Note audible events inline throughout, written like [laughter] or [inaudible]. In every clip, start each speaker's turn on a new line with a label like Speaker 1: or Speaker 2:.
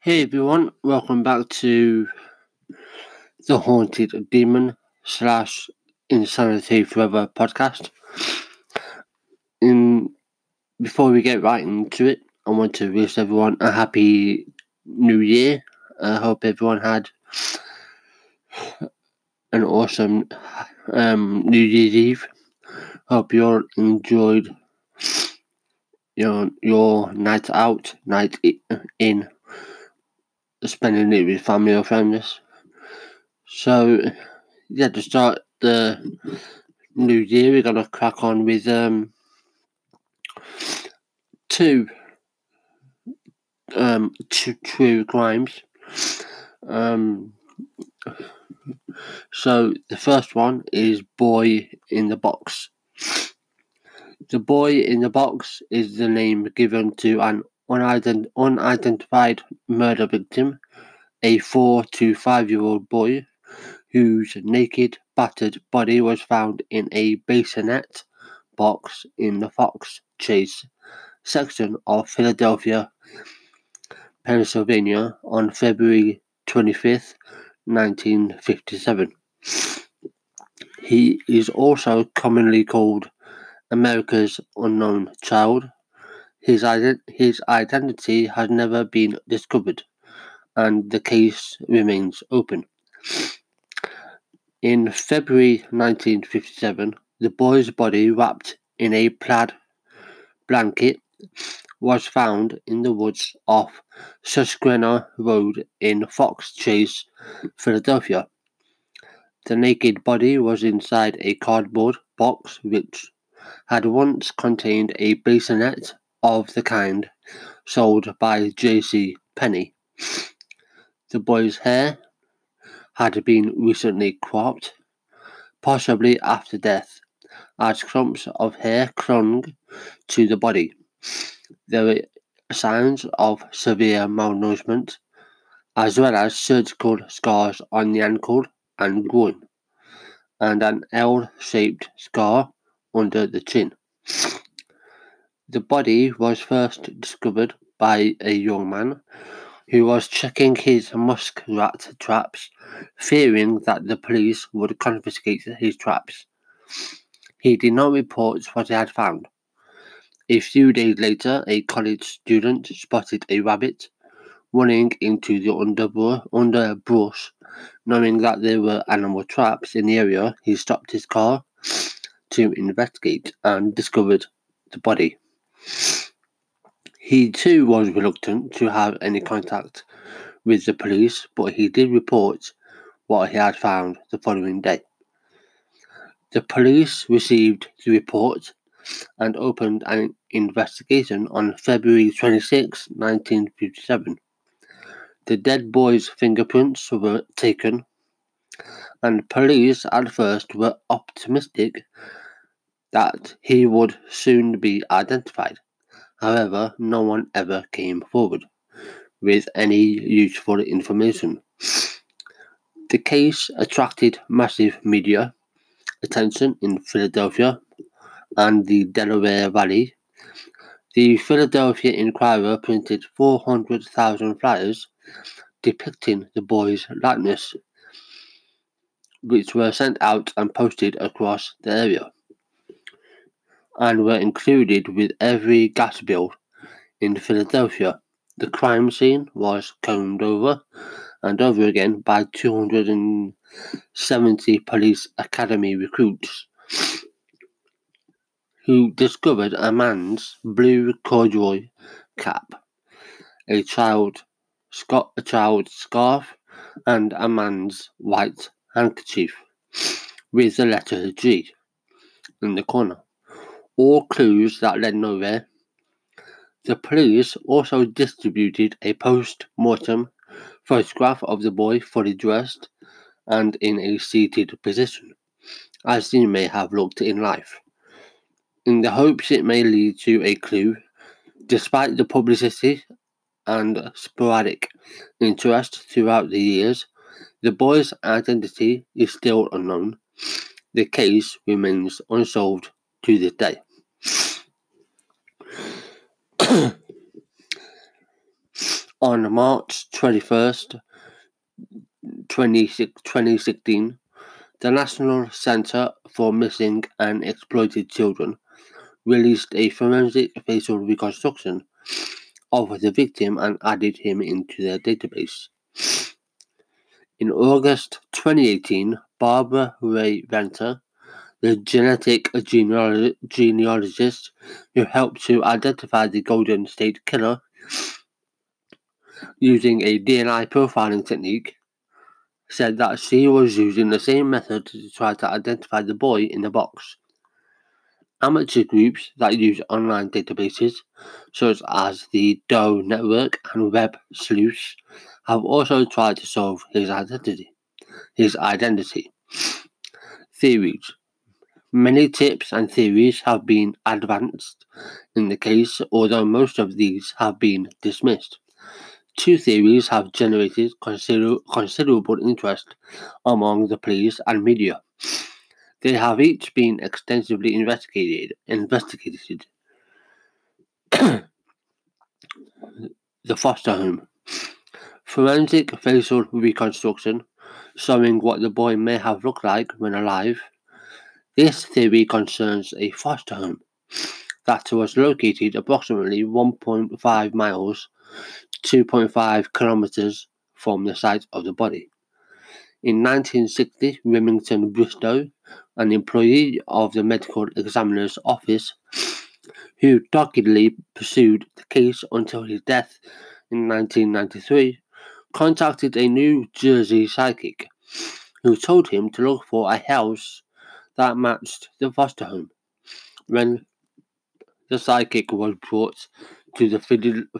Speaker 1: Hey everyone, welcome back to the Haunted Demon slash Insanity Forever podcast. In before we get right into it, I want to wish everyone a happy new year. I hope everyone had an awesome um, New Year's Eve. Hope you all enjoyed your your night out, night in, spending it with family or friends. So yeah, to start the new year, we're gonna crack on with um two um two true crimes. Um so the first one is Boy in the Box. The boy in the box is the name given to an unident- unidentified murder victim, a four to five year old boy whose naked, battered body was found in a bassinet box in the Fox Chase section of Philadelphia, Pennsylvania on February 25th, 1957. He is also commonly called America's Unknown Child. His, ident- his identity has never been discovered, and the case remains open. In February 1957, the boy's body, wrapped in a plaid blanket, was found in the woods off Susquehanna Road in Fox Chase, Philadelphia. The naked body was inside a cardboard box which had once contained a bassinet of the kind sold by J.C. Penney. The boy's hair had been recently cropped, possibly after death, as clumps of hair clung to the body. There were signs of severe malnourishment, as well as surgical scars on the ankle and groin, and an L shaped scar under the chin. The body was first discovered by a young man who was checking his muskrat traps, fearing that the police would confiscate his traps. He did not report what he had found. A few days later, a college student spotted a rabbit running into the underbrush. Knowing that there were animal traps in the area, he stopped his car to investigate and discovered the body. He too was reluctant to have any contact with the police, but he did report what he had found the following day. The police received the report and opened an investigation on February 26, 1957. The dead boy's fingerprints were taken, and police at first were optimistic that he would soon be identified. However, no one ever came forward with any useful information. The case attracted massive media attention in Philadelphia and the Delaware Valley. The Philadelphia Inquirer printed 400,000 flyers depicting the boy's likeness, which were sent out and posted across the area and were included with every gas bill in Philadelphia. The crime scene was combed over and over again by 270 police academy recruits who discovered a man's blue corduroy cap, a child a child's scarf, and a man's white handkerchief with the letter G in the corner all clues that led nowhere. The police also distributed a post mortem photograph of the boy fully dressed and in a seated position, as he may have looked in life, in the hopes it may lead to a clue. Despite the publicity and sporadic interest throughout the years, the boy's identity is still unknown. The case remains unsolved to this day. [clears throat] On March 21st, 2016, the National Center for Missing and Exploited Children released a forensic facial reconstruction of the victim and added him into their database. In August 2018, Barbara Rae-Venter, the genetic genealogist who helped to identify the Golden State Killer using a DNA profiling technique, said that she was using the same method to try to identify the boy in the box. Amateur groups that use online databases, such as the Doe Network and Web Sleuths, have also tried to solve his identity. His identity. Theories. Many tips and theories have been advanced in the case, although most of these have been dismissed. Two theories have generated consider- considerable interest among the police and media. They have each been extensively investigated. Investigated. [coughs] the foster home. Forensic facial reconstruction showing what the boy may have looked like when alive. This theory concerns a foster home that was located approximately 1.5 miles, 2.5 kilometers from the site of the body. In 1960, Remington Bristow, an employee of the medical examiner's office, who doggedly pursued the case until his death in 1993, contacted a New Jersey psychic who told him to look for a house that matched the foster home. When the psychic was brought to the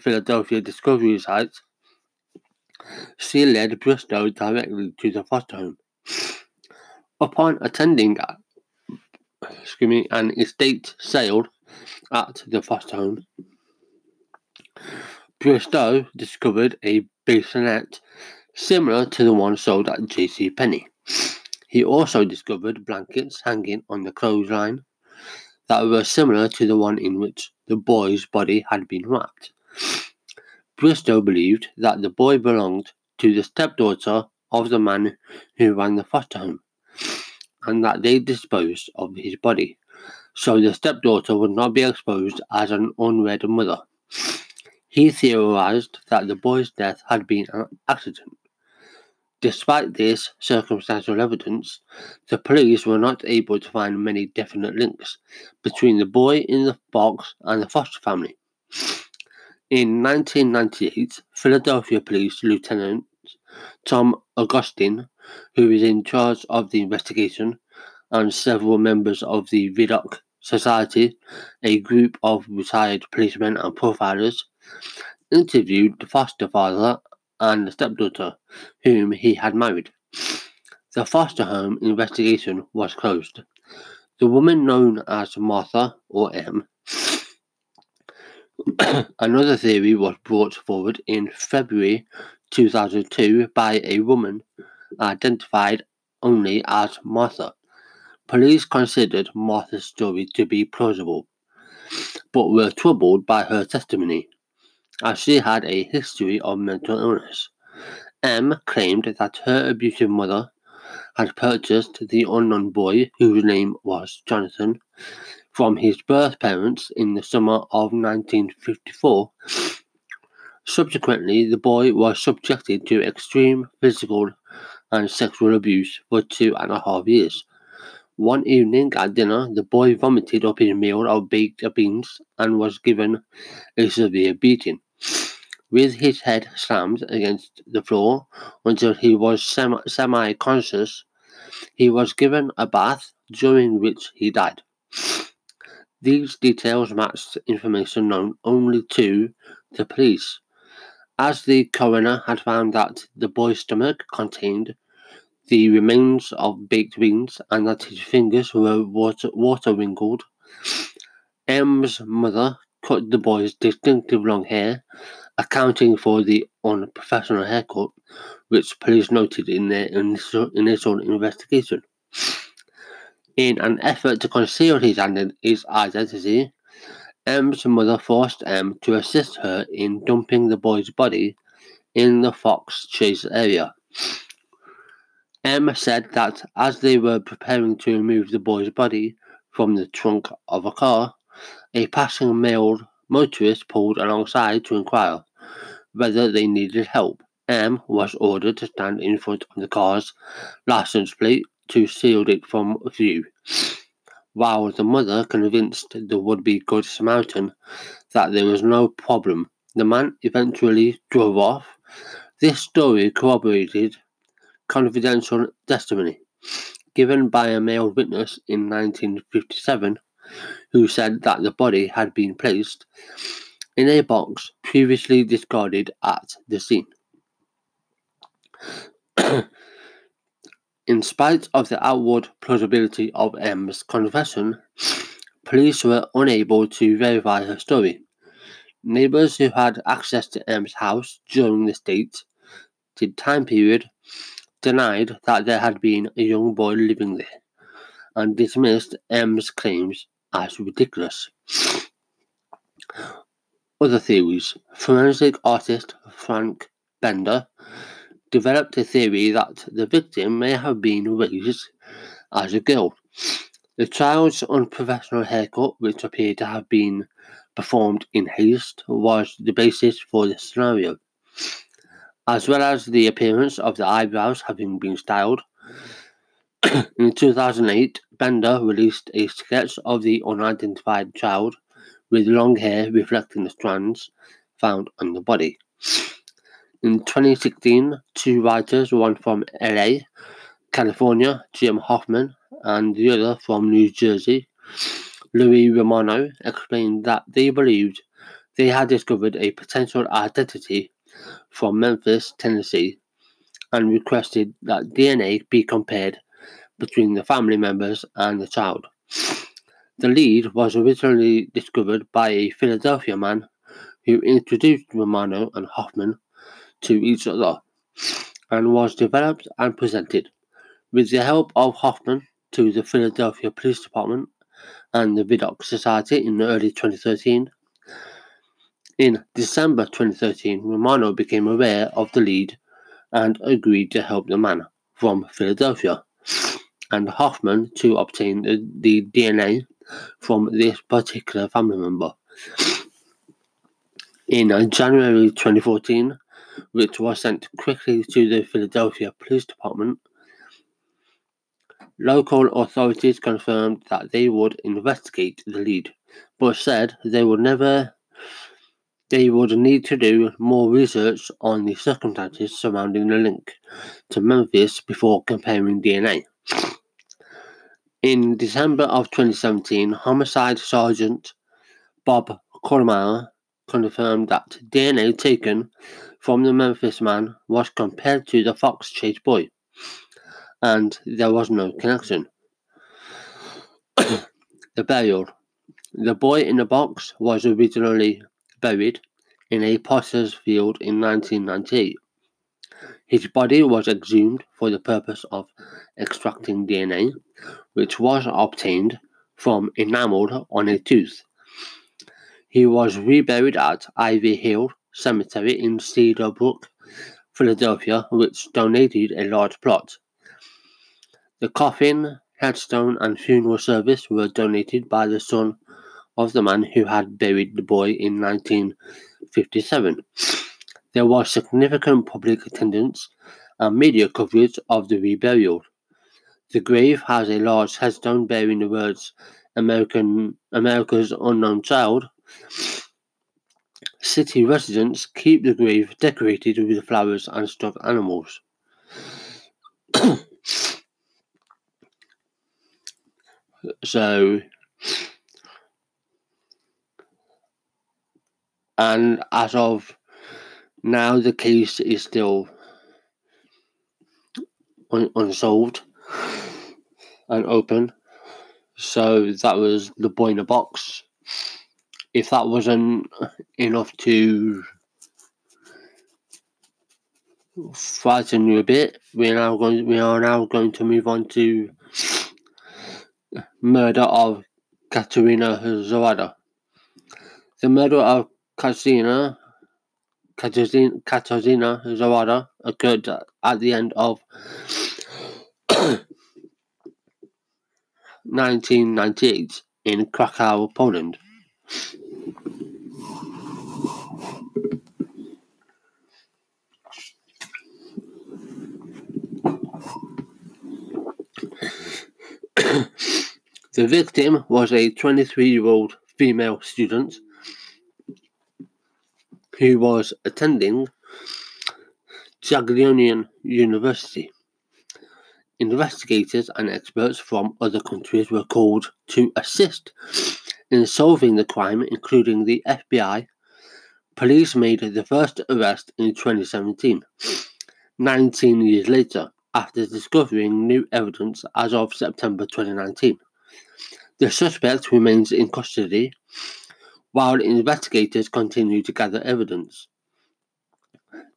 Speaker 1: Philadelphia Discovery site, she led Bristow directly to the foster home. Upon attending excuse me, an estate sale at the foster home, Bristow discovered a bassinet similar to the one sold at J.C. Penney. He also discovered blankets hanging on the clothesline that were similar to the one in which the boy's body had been wrapped. Bristow believed that the boy belonged to the stepdaughter of the man who ran the foster home, and that they disposed of his body, so the stepdaughter would not be exposed as an unwed mother. He theorized that the boy's death had been an accident. Despite this circumstantial evidence, the police were not able to find many definite links between the boy in the box and the foster family. In 1998, Philadelphia Police Lieutenant Tom Augustine, who is in charge of the investigation, and several members of the Vidocq Society, a group of retired policemen and profilers, interviewed the foster father and the stepdaughter, whom he had married. The foster home investigation was closed. The woman known as Martha, or M, [coughs] Another theory was brought forward in February 2002 by a woman identified only as Martha. Police considered Martha's story to be plausible, but were troubled by her testimony, as she had a history of mental illness. M claimed that her abusive mother had purchased the unknown boy, whose name was Jonathan, from his birth parents in the summer of 1954. Subsequently, the boy was subjected to extreme physical and sexual abuse for two and a half years. One evening at dinner, the boy vomited up his meal of baked beans and was given a severe beating. With his head slammed against the floor until he was semi conscious, he was given a bath during which he died. These details matched information known only to the police, as the coroner had found that the boy's stomach contained the remains of baked beans and that his fingers were water, water wrinkled. M's mother cut the boy's distinctive long hair, accounting for the unprofessional haircut, which police noted in their initial, investigation. In an effort to conceal his, his identity, M's mother forced M to assist her in dumping the boy's body in the Fox Chase area. M said that as they were preparing to remove the boy's body from the trunk of a car, a passing male motorist pulled alongside to inquire whether they needed help. M was ordered to stand in front of the car's license plate to shield it from view, while the mother convinced the would be Good Samaritan that there was no problem. The man eventually drove off. This story corroborated confidential testimony given by a male witness in 1957 who said that the body had been placed in a box previously discarded at the scene. [coughs] In spite of the outward plausibility of M's confession, police were unable to verify her story. Neighbors who had access to M's house during the dated time period denied that there had been a young boy living there and dismissed M's claims as ridiculous. Other theories. Forensic artist Frank Bender developed a theory that the victim may have been raised as a girl. The child's unprofessional haircut, which appeared to have been performed in haste, was the basis for the scenario, as well as the appearance of the eyebrows having been styled. [coughs] in 2008, Bender released a sketch of the unidentified child with long hair reflecting the strands found on the body. In 2016, two writers, one from LA, California, Jim Hoffman, and the other from New Jersey, Louis Romano, explained that they believed they had discovered a potential identity from Memphis, Tennessee, and requested that DNA be compared between the family members and the child. The lead was originally discovered by a Philadelphia man who introduced Romano and Hoffman to each other and was developed and presented with the help of Hoffman to the Philadelphia Police Department and the Vidocq Society in early 2013. In December 2013, Romano became aware of the lead and agreed to help the man from Philadelphia and Hoffman to obtain the, the DNA from this particular family member. In uh, January 2014, which was sent quickly to the Philadelphia Police Department. Local authorities confirmed that they would investigate the lead, but said they would never they would need to do more research on the circumstances surrounding the link to Memphis before comparing DNA. In December of 2017, Homicide Sergeant Bob Colmar confirmed that DNA taken from the Memphis man was compared to the Fox Chase boy, and there was no connection. [coughs] the burial. The boy in the box was originally buried in a potter's field in 1998. His body was exhumed for the purpose of extracting DNA, which was obtained from enamel on a tooth. He was reburied at Ivy Hill Cemetery in Cedarbrook, Philadelphia, which donated a large plot. The coffin, headstone, and funeral service were donated by the son of the man who had buried the boy in 1957. There was significant public attendance and media coverage of the reburial. The grave has a large headstone bearing the words American America's Unknown Child City residents keep the grave decorated with flowers and stuffed animals. [coughs] so, and as of now, the case is still un- unsolved and open. So that was the boy in the box if that wasn't enough to frighten you a bit, we are now going we are now going to move on to murder of Katerina Zowada. The murder of Katarzyna, Katarzyna, Katarzyna Zowada occurred at the end of 1998 in Krakow, Poland. [coughs] the victim was a 23 year old female student who was attending Jagiellonian University. Investigators and experts from other countries were called to assist in solving the crime, including the FBI. Police made the first arrest in 2017, 19 years later, after discovering new evidence as of September 2019. The suspect remains in custody while investigators continue to gather evidence.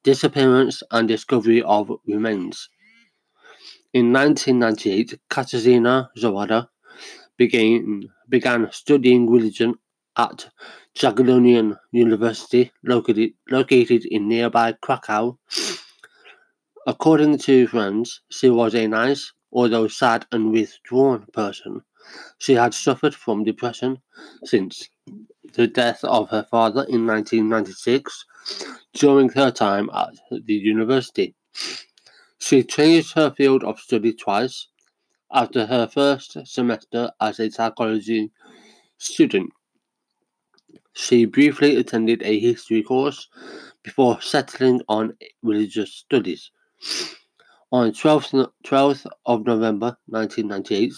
Speaker 1: Disappearance and discovery of remains. In 1998, Katarzyna Zowada began, began studying religion at Jagiellonian University, located, located in nearby Krakow. According to friends, she was a nice, although sad and withdrawn person. She had suffered from depression since the death of her father in 1996 during her time at the university. She changed her field of study twice after her first semester as a psychology student. She briefly attended a history course before settling on religious studies. On 12th, 12th of November 1998,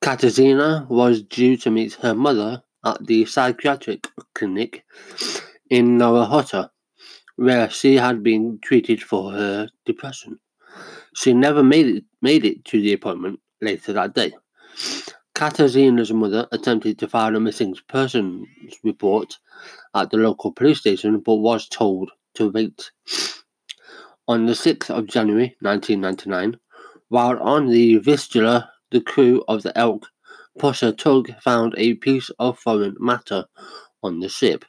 Speaker 1: Katarzyna was due to meet her mother at the psychiatric clinic in Nowa where she had been treated for her depression. She never made it, made it to the appointment later that day. Katarzyna's mother attempted to file a missing persons report at the local police station but was told to wait. On the 6th of January 1999, while on the Vistula, the crew of the Elk Pusher tug found a piece of foreign matter on the ship.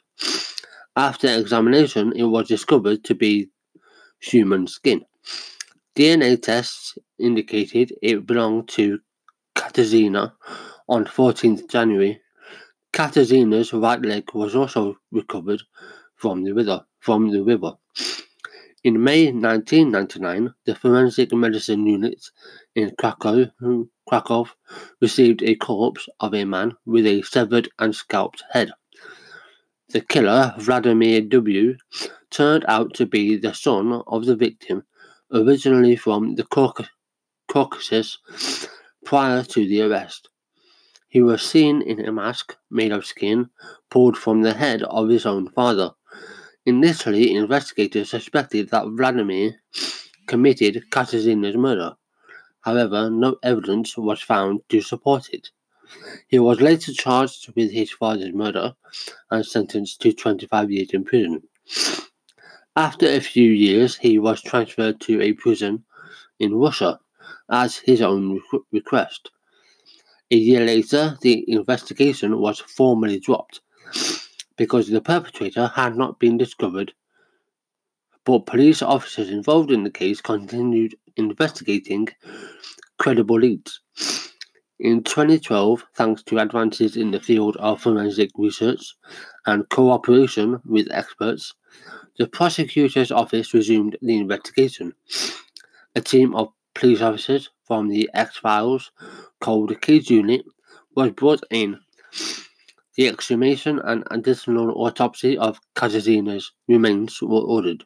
Speaker 1: After examination, it was discovered to be human skin. DNA tests indicated it belonged to Katarzyna on 14th January. Katarzyna's right leg was also recovered from the river. From the river. In May 1999, the Forensic Medicine Unit in Krakow Krakow received a corpse of a man with a severed and scalped head. The killer, Vladimir W., turned out to be the son of the victim, originally from the Caucasus, prior to the arrest. He was seen in a mask made of skin pulled from the head of his own father. Initially, investigators suspected that Vladimir committed Katarzyna's murder. However, no evidence was found to support it. He was later charged with his father's murder and sentenced to 25 years in prison. After a few years, he was transferred to a prison in Russia at his own request. A year later, the investigation was formally dropped because the perpetrator had not been discovered, but police officers involved in the case continued investigating credible leads. In 2012, thanks to advances in the field of forensic research and cooperation with experts, the prosecutor's office resumed the investigation. A team of police officers from the X Files Cold Case Unit was brought in. The exhumation and additional autopsy of Katarzyna's remains were ordered.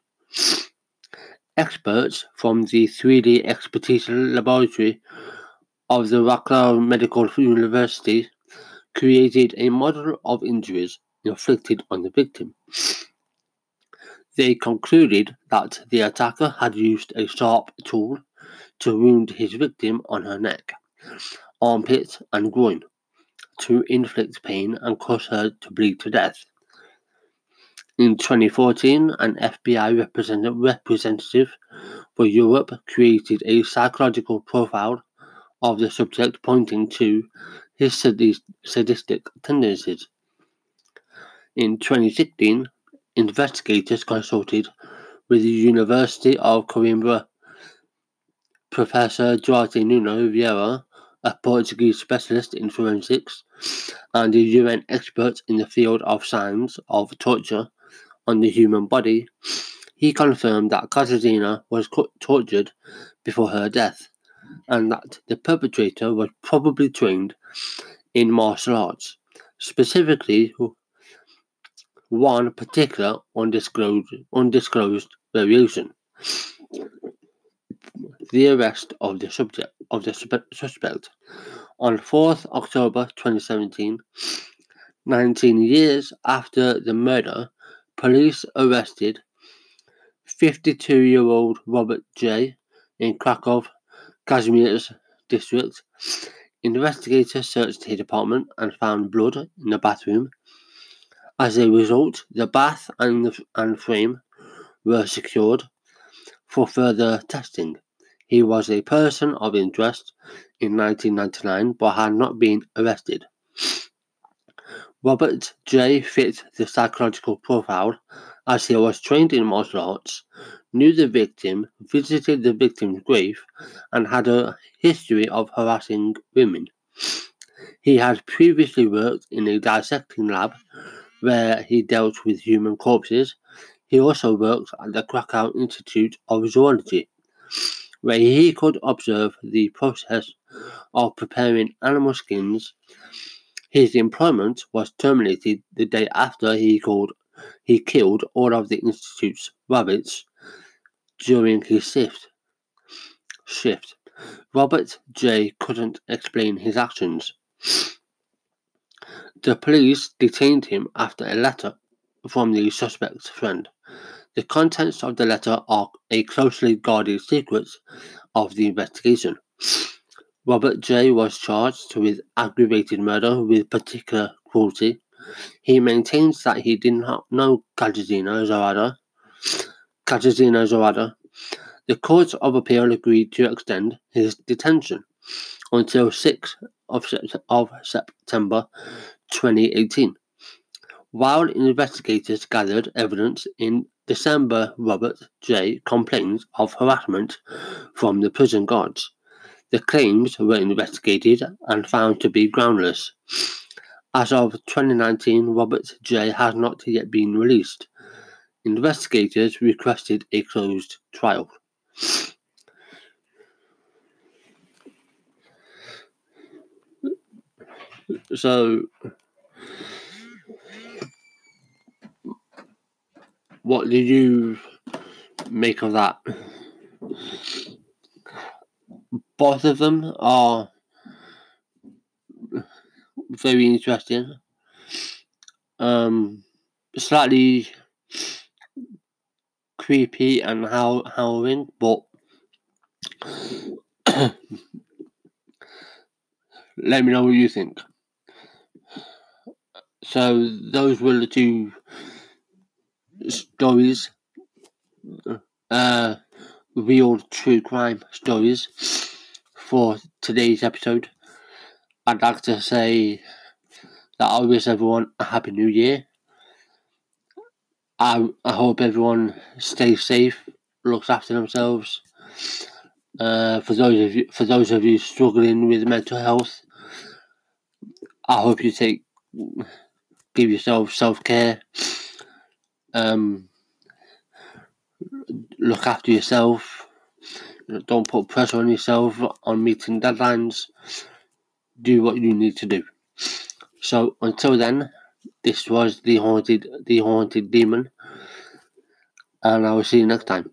Speaker 1: Experts from the 3D Expertise Laboratory of the Wrocław Medical University created a model of injuries inflicted on the victim. They concluded that the attacker had used a sharp tool to wound his victim on her neck, armpit, and groin to inflict pain and cause her to bleed to death. In 2014, an FBI representative for Europe created a psychological profile of the subject pointing to his sadistic tendencies. In 2016, investigators consulted with the University of Coimbra Professor Duarte Nuno Vieira, a Portuguese specialist in forensics and a UN expert in the field of signs of torture on the human body, he confirmed that Katarzyna was tortured before her death and that the perpetrator was probably trained in martial arts, specifically one particular undisclosed, undisclosed variation the arrest of the subject of the suspect on 4th October 2017. 19 years after the murder, police arrested 52 year old Robert J. in Krakow, Kazimierz district. Investigators searched his apartment and found blood in the bathroom. As a result, the bath and, the, and frame were secured for further testing. He was a person of interest in 1999 but had not been arrested. Robert J. fit the psychological profile as he was trained in martial arts, knew the victim, visited the victim's grave, and had a history of harassing women. He had previously worked in a dissecting lab where he dealt with human corpses. He also worked at the Krakow Institute of Zoology where he could observe the process of preparing animal skins. His employment was terminated the day after he called he killed all of the institute's rabbits during his shift. Shift. Robert J. couldn't explain his actions. The police detained him after a letter from the suspect's friend. The contents of the letter are a closely guarded secret of the investigation. Robert J. was charged with aggravated murder with particular cruelty. He maintains that he did not know Katarzyna Zarada. Katarzyna Zarada. The Court of Appeal agreed to extend his detention until 6th of, of September 2018. While investigators gathered evidence in December, Robert J. complains of harassment from the prison guards. The claims were investigated and found to be groundless. As of 2019, Robert J. has not yet been released. Investigators requested a closed trial. So, What did you make of that? Both of them are very interesting. Um, slightly creepy and how howling, but [coughs] let me know what you think. So those were the two stories, uh, real true crime stories for today's episode. I'd like to say that I wish everyone a happy new year. I, I hope everyone stays safe, looks after themselves. Uh, for those of you, for those of you struggling with mental health, I hope you take give yourself self care um, look after yourself. Don't put pressure on yourself on meeting deadlines. Do what you need to do. So until then, this was the haunted, the haunted demon, and I will see you next time.